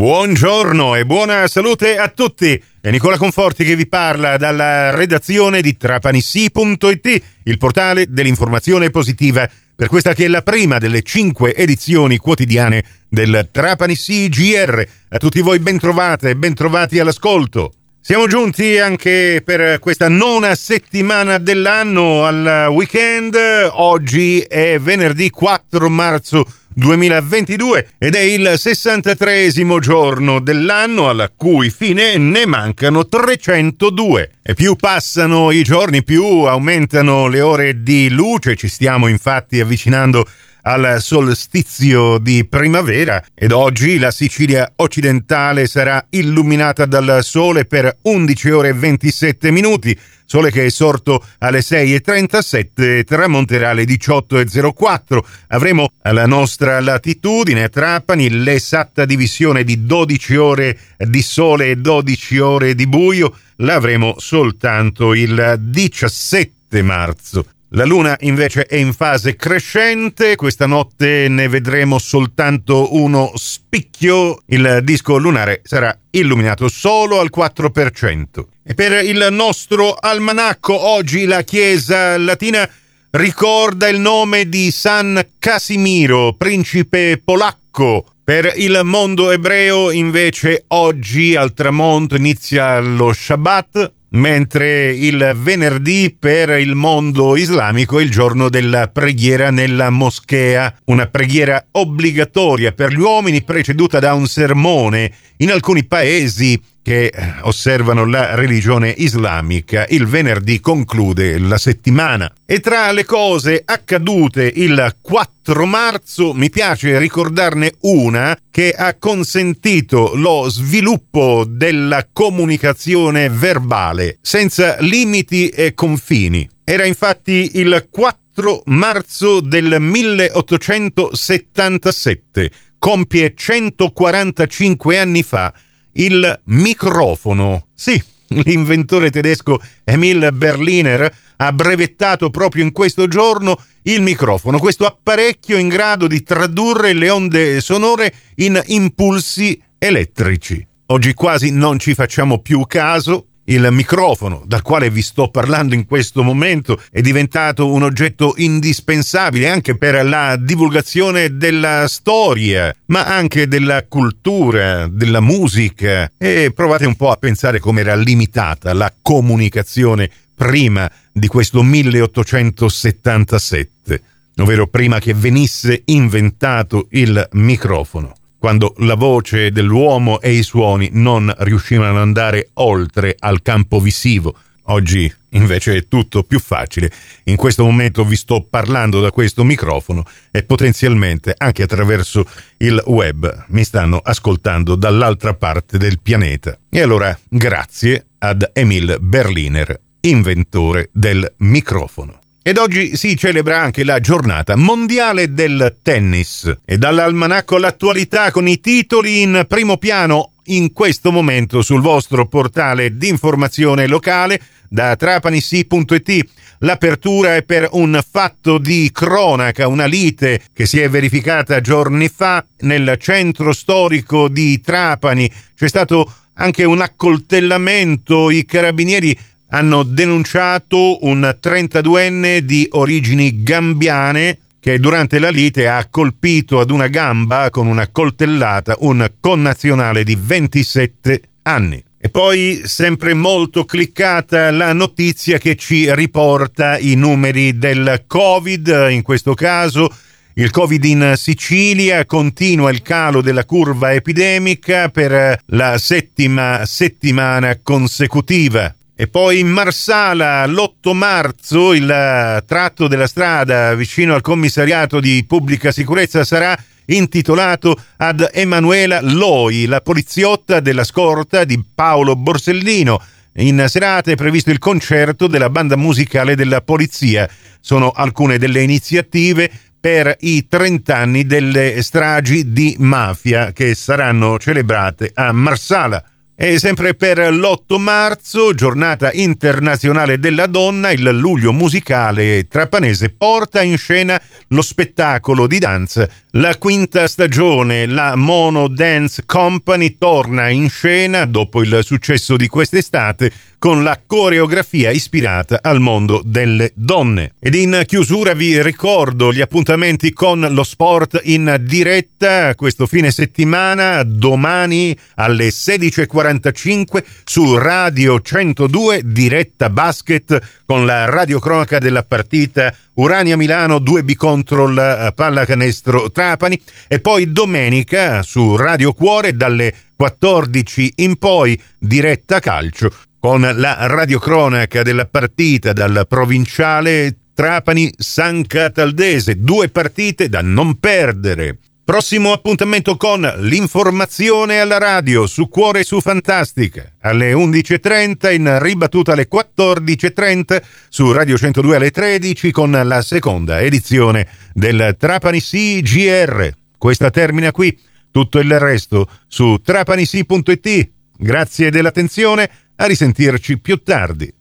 Buongiorno e buona salute a tutti. È Nicola Conforti che vi parla dalla redazione di trapanissi.it, il portale dell'informazione positiva, per questa che è la prima delle cinque edizioni quotidiane del Trapanissi GR. A tutti voi bentrovate e bentrovati all'ascolto. Siamo giunti anche per questa nona settimana dell'anno al weekend. Oggi è venerdì 4 marzo 2022 ed è il 63 giorno dell'anno alla cui fine ne mancano 302. E più passano i giorni, più aumentano le ore di luce. Ci stiamo infatti avvicinando al solstizio di primavera ed oggi la Sicilia occidentale sarà illuminata dal sole per 11 ore e 27 minuti. Sole che è sorto alle 6.37 e tramonterà alle 18.04. Avremo alla nostra latitudine a Trapani l'esatta divisione di 12 ore di sole e 12 ore di buio. L'avremo soltanto il 17 marzo. La luna invece è in fase crescente, questa notte ne vedremo soltanto uno spicchio, il disco lunare sarà illuminato solo al 4%. E per il nostro almanacco oggi la Chiesa latina ricorda il nome di San Casimiro, principe polacco. Per il mondo ebreo invece oggi al tramonto inizia lo Shabbat, mentre il venerdì per il mondo islamico è il giorno della preghiera nella moschea, una preghiera obbligatoria per gli uomini preceduta da un sermone. In alcuni paesi che eh, osservano la religione islamica, il venerdì conclude la settimana. E tra le cose accadute il 4 marzo mi piace ricordarne una che ha consentito lo sviluppo della comunicazione verbale senza limiti e confini. Era infatti il 4 marzo del 1877, compie 145 anni fa, il microfono. Sì, l'inventore tedesco Emil Berliner ha brevettato proprio in questo giorno il microfono, questo apparecchio in grado di tradurre le onde sonore in impulsi elettrici. Oggi quasi non ci facciamo più caso, il microfono dal quale vi sto parlando in questo momento è diventato un oggetto indispensabile anche per la divulgazione della storia, ma anche della cultura, della musica. E provate un po' a pensare come era limitata la comunicazione prima di questo 1877, ovvero prima che venisse inventato il microfono quando la voce dell'uomo e i suoni non riuscivano ad andare oltre al campo visivo. Oggi invece è tutto più facile. In questo momento vi sto parlando da questo microfono e potenzialmente anche attraverso il web mi stanno ascoltando dall'altra parte del pianeta. E allora grazie ad Emil Berliner, inventore del microfono. Ed oggi si celebra anche la giornata mondiale del tennis. E dall'almanacco all'attualità con i titoli in primo piano in questo momento sul vostro portale di informazione locale da trapanissi.it. L'apertura è per un fatto di cronaca, una lite che si è verificata giorni fa nel centro storico di Trapani. C'è stato anche un accoltellamento, i carabinieri hanno denunciato un 32enne di origini gambiane che durante la lite ha colpito ad una gamba con una coltellata un connazionale di 27 anni. E poi sempre molto cliccata la notizia che ci riporta i numeri del Covid, in questo caso il Covid in Sicilia continua il calo della curva epidemica per la settima settimana consecutiva. E poi in Marsala l'8 marzo il tratto della strada vicino al commissariato di pubblica sicurezza sarà intitolato ad Emanuela Loi, la poliziotta della scorta di Paolo Borsellino. In serata è previsto il concerto della banda musicale della polizia. Sono alcune delle iniziative per i 30 anni delle stragi di mafia che saranno celebrate a Marsala. E sempre per l'8 marzo, giornata internazionale della donna, il luglio musicale trapanese porta in scena lo spettacolo di danza. La quinta stagione, la Mono Dance Company, torna in scena dopo il successo di quest'estate con la coreografia ispirata al mondo delle donne. Ed in chiusura vi ricordo gli appuntamenti con lo sport in diretta questo fine settimana, domani alle 16.45 su Radio 102 diretta basket con la radiocronaca della partita Urania Milano 2B contro la pallacanestro Trapani e poi domenica su Radio Cuore dalle 14 in poi diretta calcio con la radiocronaca della partita dal provinciale Trapani-San Cataldese, due partite da non perdere. Prossimo appuntamento con l'informazione alla radio su Cuore su Fantastica alle 11.30 in ribattuta alle 14.30 su Radio 102 alle 13 con la seconda edizione del Trapani CGR. Questa termina qui, tutto il resto su trapanisi.it. Grazie dell'attenzione a risentirci più tardi.